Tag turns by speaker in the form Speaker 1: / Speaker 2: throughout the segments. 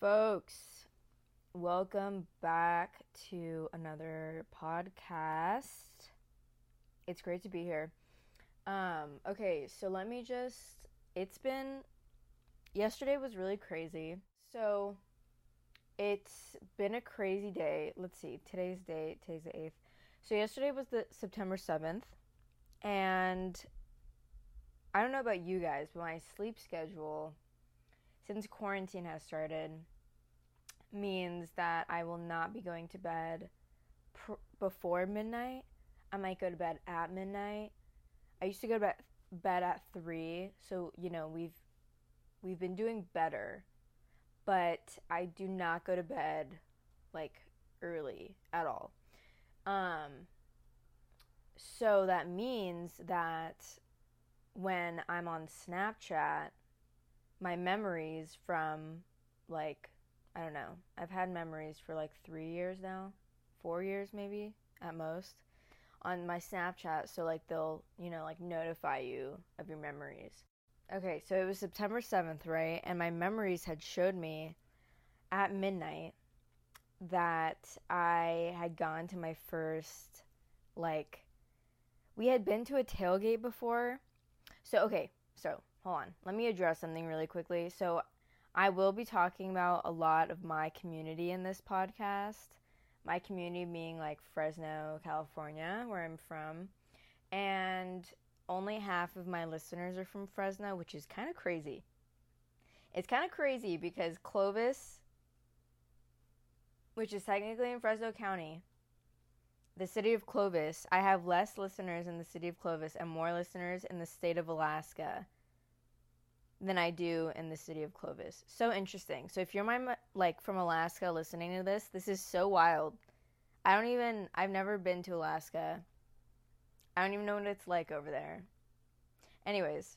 Speaker 1: folks. Welcome back to another podcast. It's great to be here. Um, okay, so let me just. It's been. Yesterday was really crazy. So, it's been a crazy day. Let's see, today's date, today's the 8th. So, yesterday was the September 7th. And I don't know about you guys, but my sleep schedule since quarantine has started means that I will not be going to bed pr- before midnight. I might go to bed at midnight. I used to go to bed, bed at 3, so you know, we've we've been doing better. But I do not go to bed like early at all. Um so that means that when I'm on Snapchat my memories from like I don't know. I've had memories for like 3 years now. 4 years maybe at most on my Snapchat so like they'll, you know, like notify you of your memories. Okay, so it was September 7th, right? And my memories had showed me at midnight that I had gone to my first like we had been to a tailgate before. So okay, so hold on. Let me address something really quickly. So, I will be talking about a lot of my community in this podcast. My community being like Fresno, California, where I'm from. And only half of my listeners are from Fresno, which is kind of crazy. It's kind of crazy because Clovis, which is technically in Fresno County, the city of Clovis, I have less listeners in the city of Clovis and more listeners in the state of Alaska than I do in the city of Clovis. So interesting. So if you're my like from Alaska listening to this, this is so wild. I don't even I've never been to Alaska. I don't even know what it's like over there. Anyways,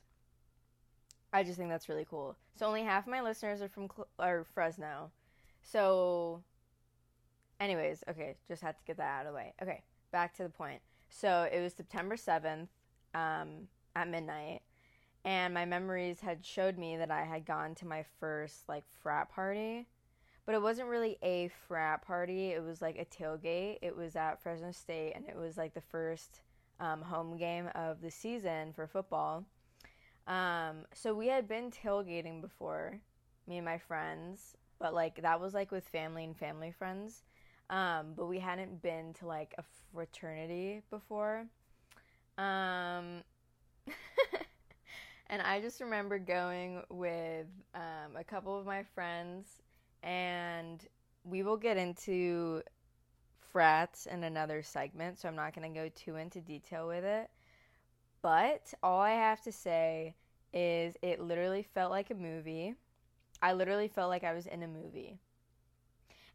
Speaker 1: I just think that's really cool. So only half my listeners are from Cl- are Fresno. So anyways, okay, just had to get that out of the way. Okay, back to the point. So it was September 7th um, at midnight and my memories had showed me that I had gone to my first like frat party. But it wasn't really a frat party. It was like a tailgate. It was at Fresno State and it was like the first um, home game of the season for football. Um, so we had been tailgating before, me and my friends, but like that was like with family and family friends. Um, but we hadn't been to like a fraternity before. Um, And I just remember going with um, a couple of my friends, and we will get into frats in another segment, so I'm not going to go too into detail with it. But all I have to say is it literally felt like a movie. I literally felt like I was in a movie.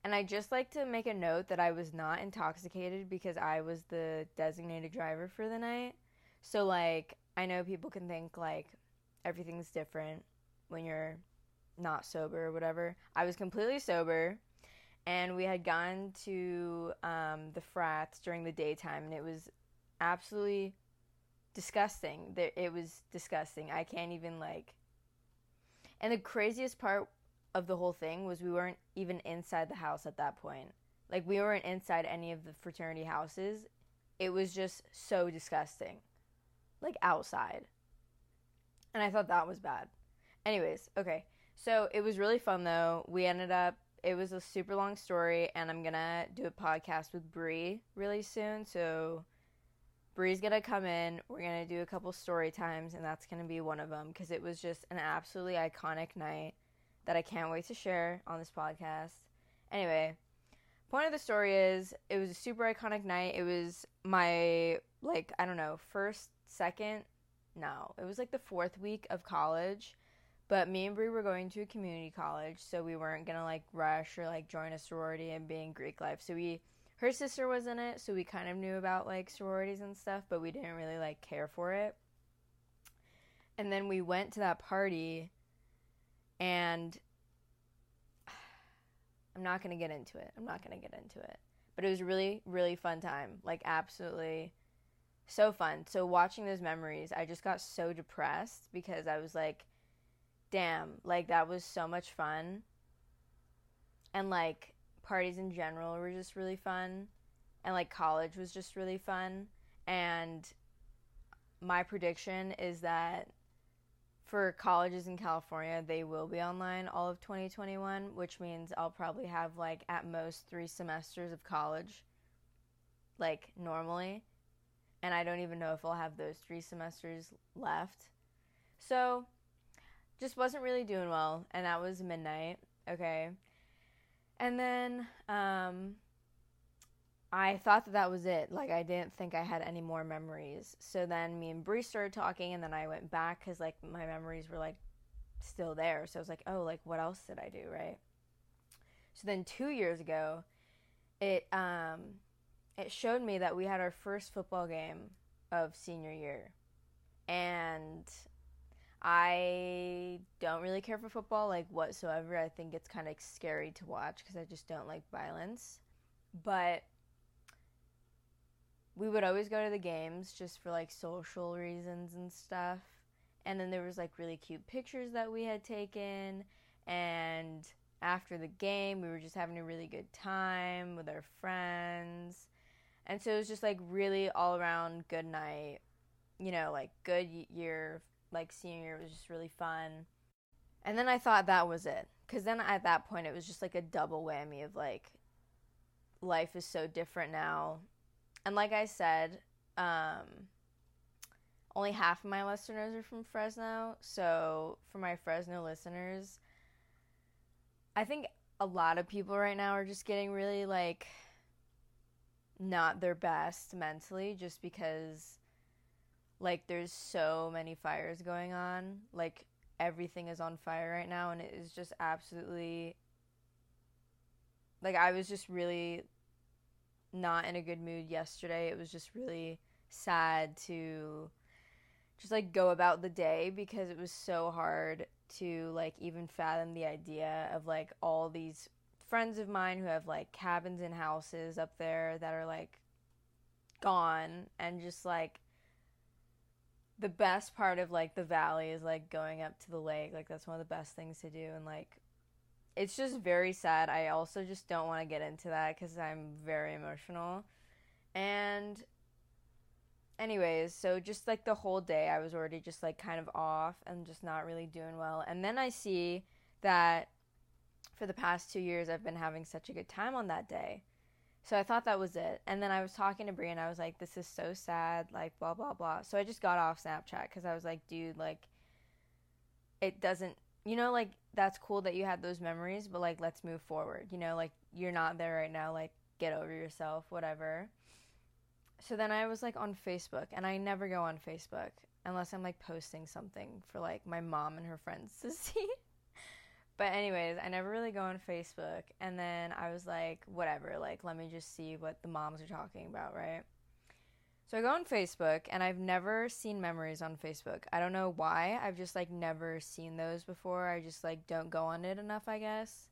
Speaker 1: And I just like to make a note that I was not intoxicated because I was the designated driver for the night. So like I know people can think like everything's different when you're not sober or whatever. I was completely sober, and we had gone to um, the frats during the daytime, and it was absolutely disgusting. It was disgusting. I can't even like. And the craziest part of the whole thing was we weren't even inside the house at that point. Like we weren't inside any of the fraternity houses. It was just so disgusting. Like outside. And I thought that was bad. Anyways, okay. So it was really fun though. We ended up it was a super long story and I'm gonna do a podcast with Bree really soon. So Bree's gonna come in. We're gonna do a couple story times, and that's gonna be one of them because it was just an absolutely iconic night that I can't wait to share on this podcast. Anyway, point of the story is it was a super iconic night. It was my like I don't know first, second, no, it was like the fourth week of college. But me and Brie were going to a community college, so we weren't gonna like rush or like join a sorority and be in Greek life. So we, her sister was in it, so we kind of knew about like sororities and stuff, but we didn't really like care for it. And then we went to that party, and I'm not gonna get into it. I'm not gonna get into it. But it was really, really fun time. Like absolutely so fun. So watching those memories, I just got so depressed because I was like, damn, like that was so much fun. and like parties in general were just really fun and like college was just really fun and my prediction is that for colleges in California, they will be online all of 2021, which means I'll probably have like at most 3 semesters of college like normally. And I don't even know if I'll have those 3 semesters left. So, just wasn't really doing well and that was midnight, okay? And then um I thought that that was it. Like I didn't think I had any more memories. So then me and Bree started talking, and then I went back because like my memories were like still there. So I was like, oh, like what else did I do, right? So then two years ago, it um, it showed me that we had our first football game of senior year, and I don't really care for football like whatsoever. I think it's kind of scary to watch because I just don't like violence, but we would always go to the games just for like social reasons and stuff. And then there was like really cute pictures that we had taken and after the game we were just having a really good time with our friends. And so it was just like really all around good night. You know, like good year, like senior year was just really fun. And then I thought that was it. Cuz then at that point it was just like a double whammy of like life is so different now and like I said, um, only half of my listeners are from Fresno. So for my Fresno listeners, I think a lot of people right now are just getting really like not their best mentally just because like there's so many fires going on. Like everything is on fire right now and it is just absolutely like I was just really not in a good mood yesterday. It was just really sad to just like go about the day because it was so hard to like even fathom the idea of like all these friends of mine who have like cabins and houses up there that are like gone and just like the best part of like the valley is like going up to the lake like that's one of the best things to do and like it's just very sad. I also just don't want to get into that because I'm very emotional. And, anyways, so just like the whole day, I was already just like kind of off and just not really doing well. And then I see that for the past two years, I've been having such a good time on that day. So I thought that was it. And then I was talking to Brie and I was like, this is so sad, like, blah, blah, blah. So I just got off Snapchat because I was like, dude, like, it doesn't, you know, like, that's cool that you had those memories, but like let's move forward. You know, like you're not there right now, like get over yourself, whatever. So then I was like on Facebook and I never go on Facebook unless I'm like posting something for like my mom and her friends to see. But anyways, I never really go on Facebook and then I was like whatever, like let me just see what the moms are talking about, right? So I go on Facebook and I've never seen memories on Facebook. I don't know why. I've just like never seen those before. I just like don't go on it enough, I guess.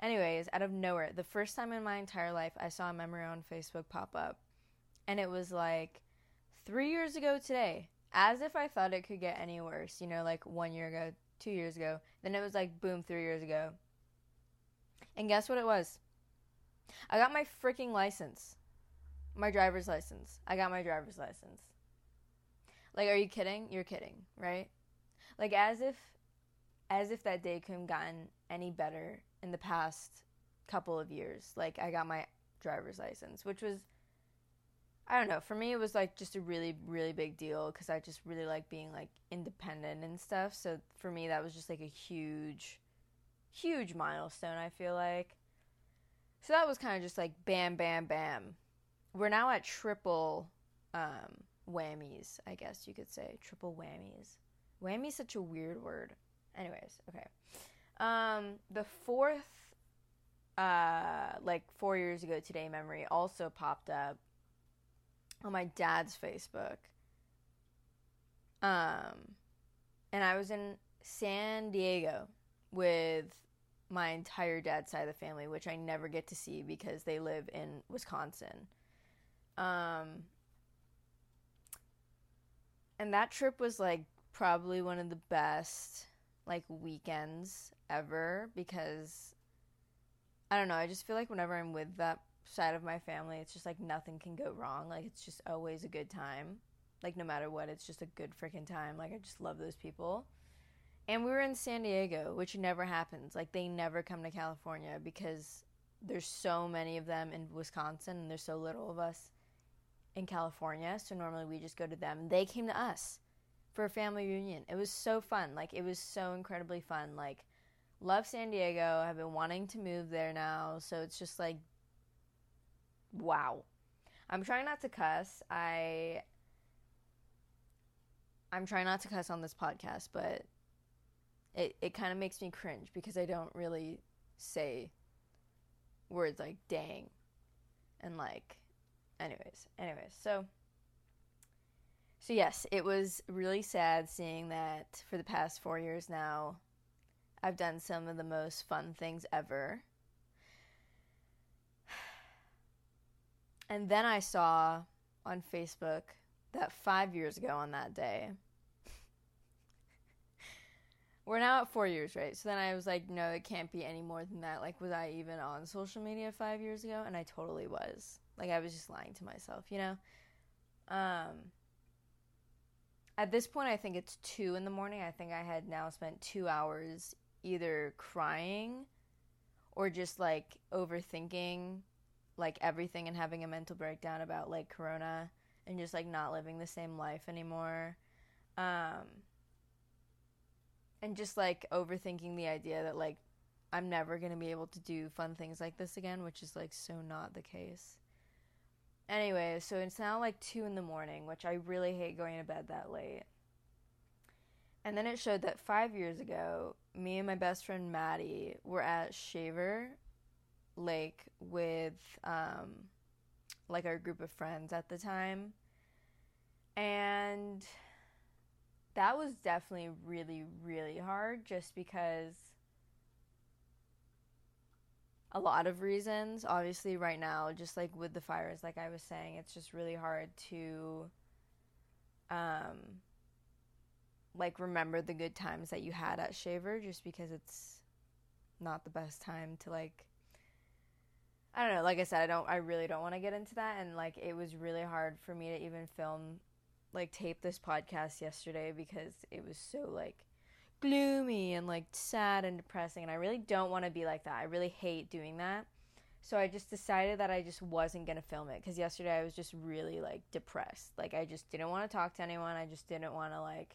Speaker 1: Anyways, out of nowhere, the first time in my entire life I saw a memory on Facebook pop up. And it was like 3 years ago today. As if I thought it could get any worse, you know, like 1 year ago, 2 years ago. Then it was like boom 3 years ago. And guess what it was? I got my freaking license my driver's license. I got my driver's license. Like, are you kidding? You're kidding, right? Like, as if, as if that day couldn't gotten any better in the past couple of years. Like, I got my driver's license, which was, I don't know, for me, it was like just a really, really big deal because I just really like being like independent and stuff. So for me, that was just like a huge, huge milestone, I feel like. So that was kind of just like bam, bam, bam we're now at triple um, whammies, I guess you could say. Triple whammies. Whammy's such a weird word. Anyways, okay. Um, the fourth, uh, like four years ago today memory also popped up on my dad's Facebook. Um, and I was in San Diego with my entire dad's side of the family, which I never get to see because they live in Wisconsin. Um, and that trip was like probably one of the best like weekends ever because I don't know. I just feel like whenever I'm with that side of my family, it's just like nothing can go wrong. Like it's just always a good time. Like no matter what, it's just a good freaking time. Like I just love those people. And we were in San Diego, which never happens. Like they never come to California because there's so many of them in Wisconsin and there's so little of us in California. So normally we just go to them. They came to us for a family reunion. It was so fun. Like it was so incredibly fun. Like love San Diego. I've been wanting to move there now. So it's just like wow. I'm trying not to cuss. I I'm trying not to cuss on this podcast, but it it kind of makes me cringe because I don't really say words like dang and like anyways anyways so so yes it was really sad seeing that for the past four years now i've done some of the most fun things ever and then i saw on facebook that five years ago on that day we're now at four years, right? So then I was like, no, it can't be any more than that. Like, was I even on social media five years ago? And I totally was. Like, I was just lying to myself, you know? Um, at this point, I think it's two in the morning. I think I had now spent two hours either crying or just like overthinking like everything and having a mental breakdown about like corona and just like not living the same life anymore. Um, and just like overthinking the idea that like I'm never going to be able to do fun things like this again, which is like so not the case. Anyway, so it's now like 2 in the morning, which I really hate going to bed that late. And then it showed that 5 years ago, me and my best friend Maddie were at Shaver Lake with um like our group of friends at the time. And that was definitely really, really hard just because a lot of reasons. Obviously, right now, just like with the fires, like I was saying, it's just really hard to, um, like remember the good times that you had at Shaver just because it's not the best time to like I don't know, like I said, I don't I really don't want to get into that and like it was really hard for me to even film like tape this podcast yesterday because it was so like gloomy and like sad and depressing and I really don't want to be like that. I really hate doing that. So I just decided that I just wasn't to film it cuz yesterday I was just really like depressed. Like I just didn't want to talk to anyone. I just didn't want to like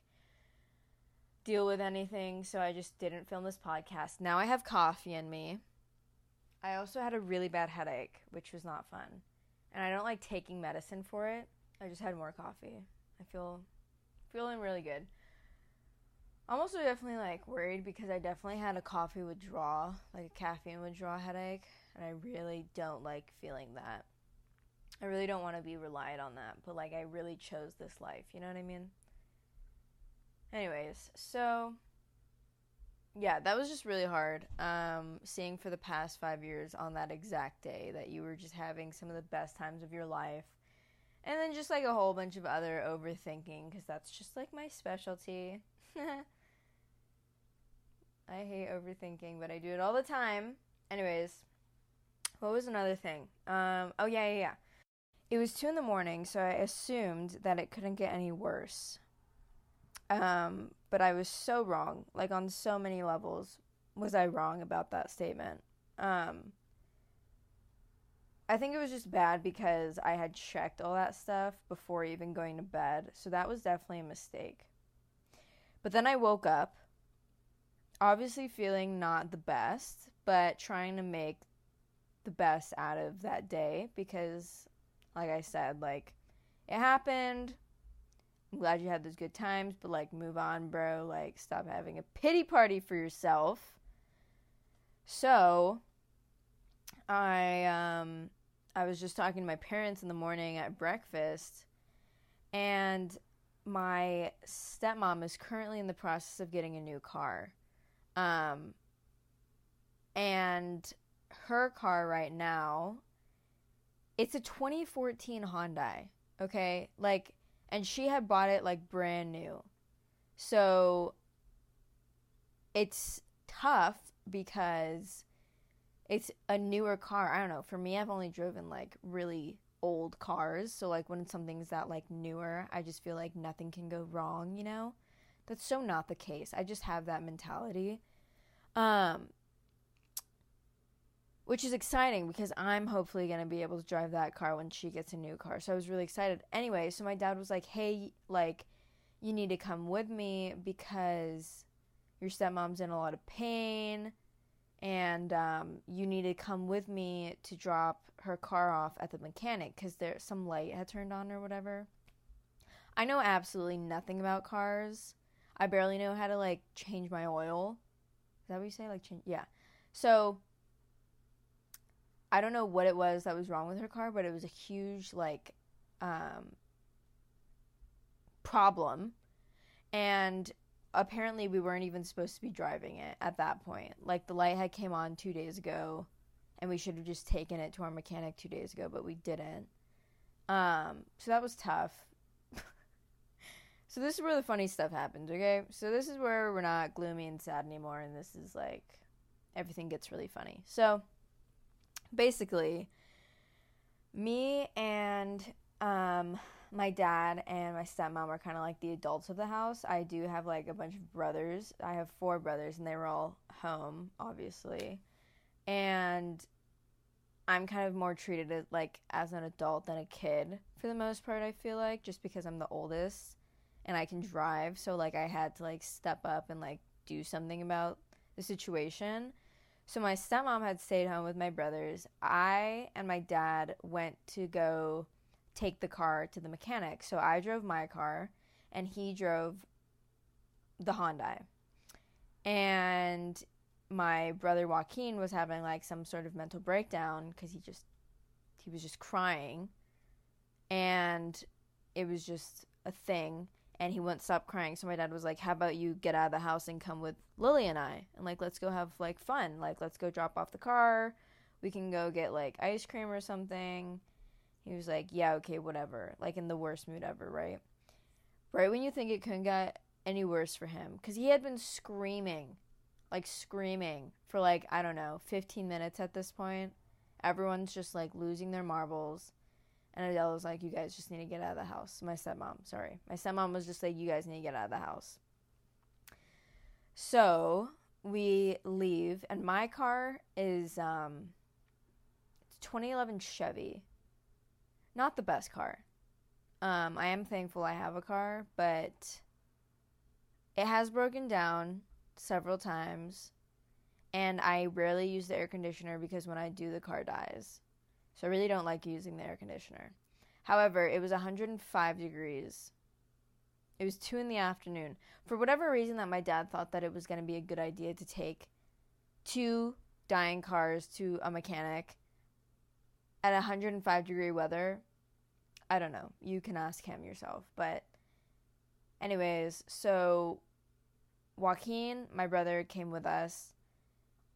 Speaker 1: deal with anything. So I just didn't film this podcast. Now I have coffee in me. I also had a really bad headache, which was not fun. And I don't like taking medicine for it. I just had more coffee. I feel feeling really good. I'm also definitely like worried because I definitely had a coffee withdrawal, like a caffeine withdrawal headache, and I really don't like feeling that. I really don't want to be reliant on that, but like I really chose this life, you know what I mean? Anyways, so yeah, that was just really hard. Um, seeing for the past five years on that exact day that you were just having some of the best times of your life and then just like a whole bunch of other overthinking because that's just like my specialty. I hate overthinking, but I do it all the time. Anyways, what was another thing? Um, oh yeah, yeah, yeah. It was two in the morning, so I assumed that it couldn't get any worse. Um, but I was so wrong. Like on so many levels, was I wrong about that statement? Um, I think it was just bad because I had checked all that stuff before even going to bed. So that was definitely a mistake. But then I woke up, obviously feeling not the best, but trying to make the best out of that day because, like I said, like it happened. I'm glad you had those good times, but like move on, bro. Like stop having a pity party for yourself. So I um I was just talking to my parents in the morning at breakfast and my stepmom is currently in the process of getting a new car. Um and her car right now it's a 2014 Hyundai, okay? Like and she had bought it like brand new. So it's tough because it's a newer car. I don't know. For me, I've only driven like really old cars. So like when something's that like newer, I just feel like nothing can go wrong, you know? That's so not the case. I just have that mentality. Um which is exciting because I'm hopefully going to be able to drive that car when she gets a new car. So I was really excited. Anyway, so my dad was like, "Hey, like you need to come with me because your stepmom's in a lot of pain and um, you need to come with me to drop her car off at the mechanic because there some light had turned on or whatever. I know absolutely nothing about cars. I barely know how to like change my oil. Is that what you say? Like change? Yeah. So I don't know what it was that was wrong with her car, but it was a huge like um, problem, and apparently we weren't even supposed to be driving it at that point. Like the light had came on 2 days ago and we should have just taken it to our mechanic 2 days ago, but we didn't. Um so that was tough. so this is where the funny stuff happens, okay? So this is where we're not gloomy and sad anymore and this is like everything gets really funny. So basically me and um my dad and my stepmom are kind of like the adults of the house. I do have like a bunch of brothers. I have four brothers, and they were all home, obviously. And I'm kind of more treated as, like as an adult than a kid for the most part. I feel like just because I'm the oldest and I can drive, so like I had to like step up and like do something about the situation. So my stepmom had stayed home with my brothers. I and my dad went to go take the car to the mechanic. So I drove my car and he drove the Hyundai. And my brother Joaquin was having like some sort of mental breakdown because he just he was just crying and it was just a thing and he wouldn't stop crying so my dad was like how about you get out of the house and come with lily and i and like let's go have like fun like let's go drop off the car we can go get like ice cream or something he was like, yeah, okay, whatever. Like in the worst mood ever, right? Right when you think it couldn't get any worse for him. Because he had been screaming, like screaming for like, I don't know, 15 minutes at this point. Everyone's just like losing their marbles. And Adele was like, you guys just need to get out of the house. My stepmom, sorry. My stepmom was just like, you guys need to get out of the house. So we leave, and my car is um, it's 2011 Chevy not the best car. Um, I am thankful I have a car, but it has broken down several times, and I rarely use the air conditioner because when I do, the car dies. So I really don't like using the air conditioner. However, it was 105 degrees. It was 2 in the afternoon. For whatever reason that my dad thought that it was going to be a good idea to take two dying cars to a mechanic at 105 degree weather, I don't know. You can ask him yourself. But, anyways, so Joaquin, my brother, came with us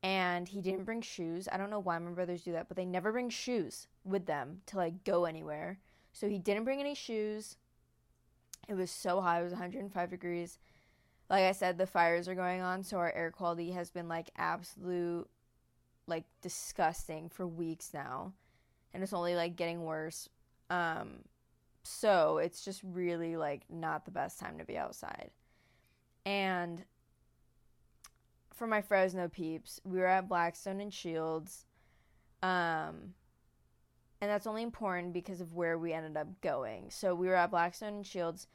Speaker 1: and he didn't bring shoes. I don't know why my brothers do that, but they never bring shoes with them to like go anywhere. So he didn't bring any shoes. It was so hot. It was 105 degrees. Like I said, the fires are going on, so our air quality has been like absolute like disgusting for weeks now and it's only like getting worse. Um, so it's just really like not the best time to be outside. And for my Fresno peeps, we were at Blackstone and Shields. Um, and that's only important because of where we ended up going. So we were at Blackstone and Shields,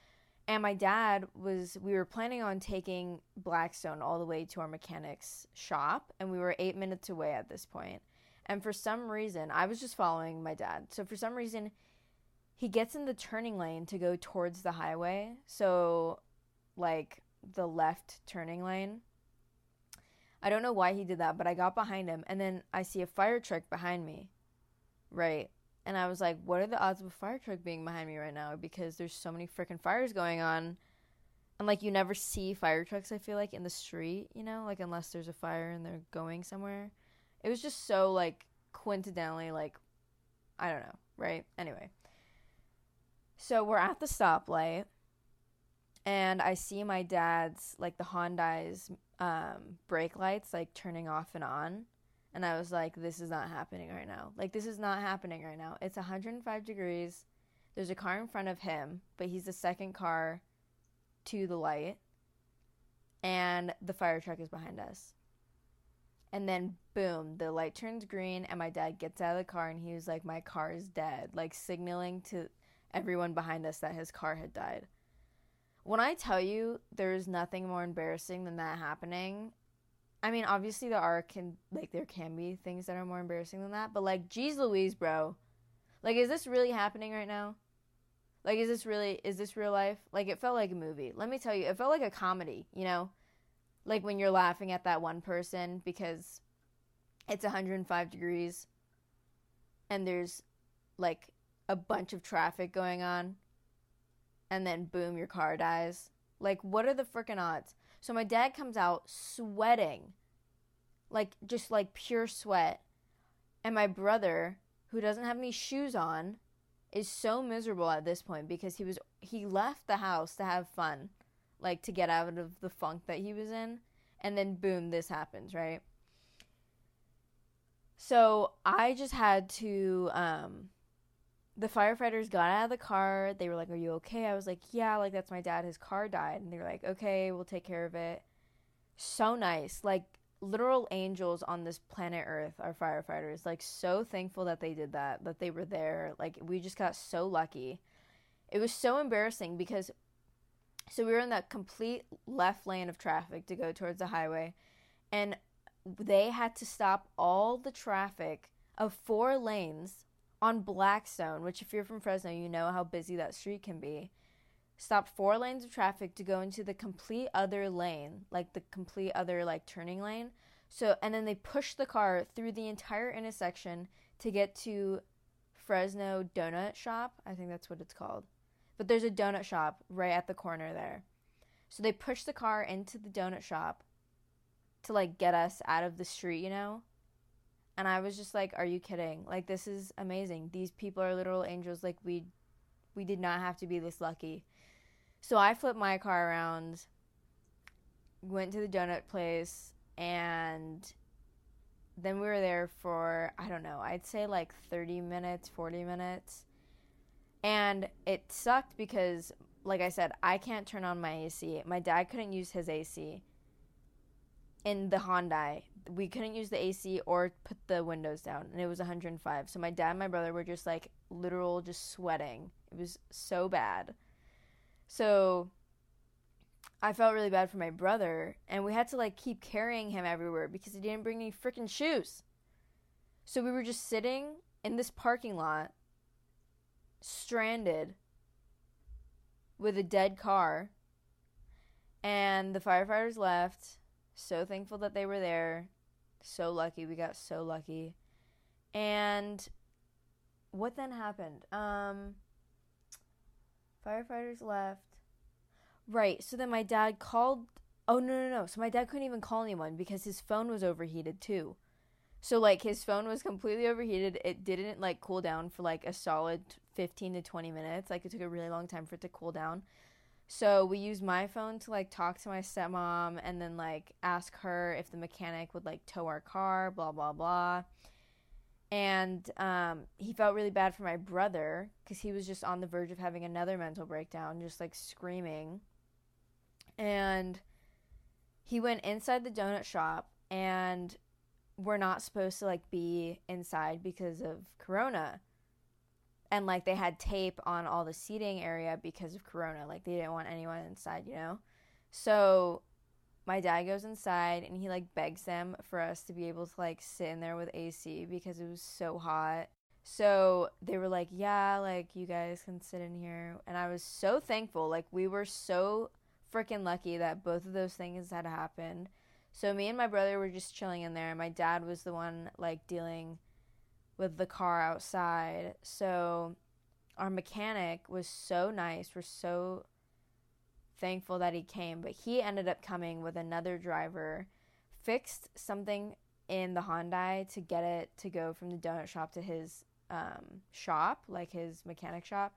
Speaker 1: and my dad was, we were planning on taking Blackstone all the way to our mechanic's shop, and we were eight minutes away at this point. And for some reason, I was just following my dad. So for some reason, he gets in the turning lane to go towards the highway. So, like the left turning lane. I don't know why he did that, but I got behind him and then I see a fire truck behind me. Right. And I was like, what are the odds of a fire truck being behind me right now? Because there's so many freaking fires going on. And like you never see fire trucks, I feel like, in the street, you know, like unless there's a fire and they're going somewhere. It was just so like coincidentally like I don't know, right? Anyway. So we're at the stoplight and I see my dad's like the Hyundai's um, brake lights like turning off and on. And I was like, this is not happening right now. Like, this is not happening right now. It's 105 degrees. There's a car in front of him, but he's the second car to the light. And the fire truck is behind us. And then, boom, the light turns green, and my dad gets out of the car, and he was like, My car is dead, like signaling to everyone behind us that his car had died. When I tell you there's nothing more embarrassing than that happening, I mean, obviously there are can like there can be things that are more embarrassing than that, but like, geez, Louise, bro, like, is this really happening right now? Like, is this really is this real life? Like, it felt like a movie. Let me tell you, it felt like a comedy. You know, like when you're laughing at that one person because it's 105 degrees and there's like a bunch of traffic going on and then boom your car dies. Like what are the freaking odds? So my dad comes out sweating like just like pure sweat. And my brother who doesn't have any shoes on is so miserable at this point because he was he left the house to have fun like to get out of the funk that he was in. And then boom this happens right? So i just had to um the firefighters got out of the car. They were like are you okay? I was like yeah like that's my dad. His car died. And they were like okay we'll take care of it. So nice. Like literal angels on this planet earth are firefighters. Like so thankful that they did that that they were there. Like we just got so lucky. It was so embarrassing because so we were in that complete left lane of traffic to go towards the highway, and they had to stop all the traffic of four lanes on Blackstone, which, if you're from Fresno, you know how busy that street can be. Stop four lanes of traffic to go into the complete other lane, like the complete other like turning lane. So, and then they push the car through the entire intersection to get to Fresno Donut Shop. I think that's what it's called. But there's a donut shop right at the corner there. So they push the car into the donut shop to like get us out of the street, you know? And I was just like, are you kidding? Like this is amazing. These people are literal angels like we we did not have to be this lucky. So I flipped my car around, went to the donut place and then we were there for I don't know, I'd say like 30 minutes, 40 minutes. And it sucked because, like I said, I can't turn on my AC. My dad couldn't use his AC in the Hyundai. We couldn't use the AC or put the windows down, and it was 105. So my dad and my brother were just like literal, just sweating. It was so bad. So I felt really bad for my brother, and we had to like keep carrying him everywhere because he didn't bring any freaking shoes. So we were just sitting in this parking lot stranded with a dead car. And the firefighters left. So thankful that they were there. So lucky. We got so lucky. And what then happened? Um firefighters left. Right. So then my dad called Oh no no no. So my dad couldn't even call anyone because his phone was overheated too. So like his phone was completely overheated. It didn't like cool down for like a solid 15 to 20 minutes. Like it took a really long time for it to cool down. So we used my phone to like talk to my stepmom and then like ask her if the mechanic would like tow our car, blah blah blah. And um, he felt really bad for my brother because he was just on the verge of having another mental breakdown, just like screaming. And he went inside the donut shop and we're not supposed to like be inside because of corona and like they had tape on all the seating area because of corona like they didn't want anyone inside you know so my dad goes inside and he like begs them for us to be able to like sit in there with AC because it was so hot. So they were like, "Yeah, like you guys can sit in here." And I was so thankful. Like we were so freaking lucky that both of those things had happened. So me and my brother were just chilling in there. My dad was the one like dealing with the car outside. So our mechanic was so nice. We're so thankful that he came, but he ended up coming with another driver, fixed something in the Hyundai to get it to go from the donut shop to his um, shop, like his mechanic shop.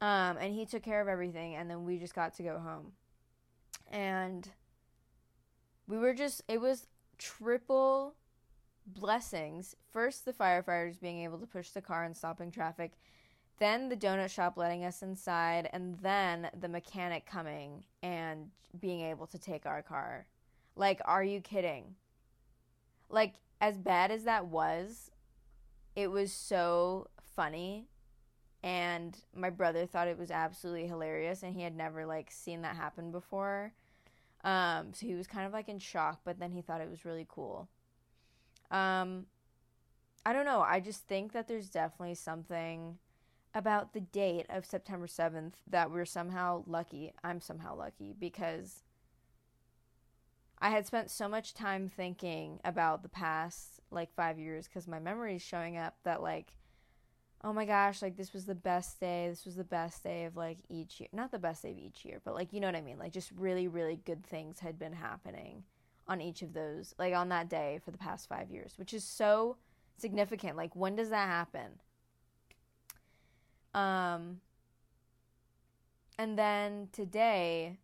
Speaker 1: Um, and he took care of everything, and then we just got to go home. And we were just it was triple blessings. First, the firefighters being able to push the car and stopping traffic, then the donut shop letting us inside, and then the mechanic coming and being able to take our car. Like, are you kidding? Like, as bad as that was, it was so funny. And my brother thought it was absolutely hilarious, and he had never like seen that happen before. Um, so he was kind of like in shock, but then he thought it was really cool. Um, I don't know. I just think that there's definitely something about the date of September 7th that we're somehow lucky. I'm somehow lucky because I had spent so much time thinking about the past like 5 years cuz my memory is showing up that like oh my gosh, like this was the best day. This was the best day of like each year. Not the best day of each year, but like you know what I mean? Like just really really good things had been happening on each of those like on that day for the past 5 years, which is so significant. Like when does that happen? Um, and then today,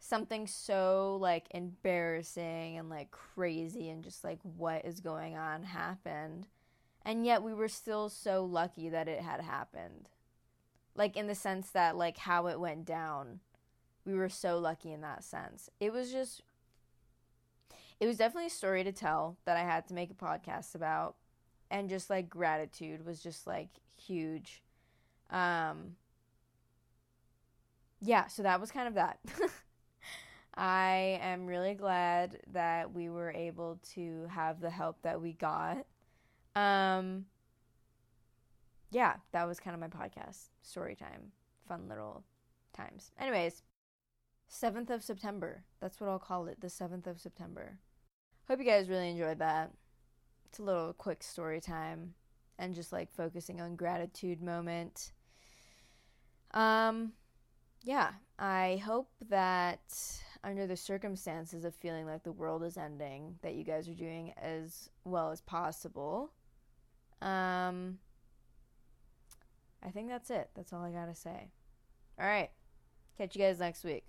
Speaker 1: something so like embarrassing and like crazy and just like what is going on happened. And yet we were still so lucky that it had happened. Like in the sense that like how it went down. We were so lucky in that sense. It was just it was definitely a story to tell that I had to make a podcast about and just like gratitude was just like huge. Um, yeah, so that was kind of that. I am really glad that we were able to have the help that we got. Um, yeah, that was kind of my podcast story time, fun little times. Anyways, 7th of September. That's what I'll call it, the 7th of September. Hope you guys really enjoyed that. It's a little quick story time and just like focusing on gratitude moment. Um yeah, I hope that under the circumstances of feeling like the world is ending that you guys are doing as well as possible. Um I think that's it. That's all I got to say. All right. Catch you guys next week.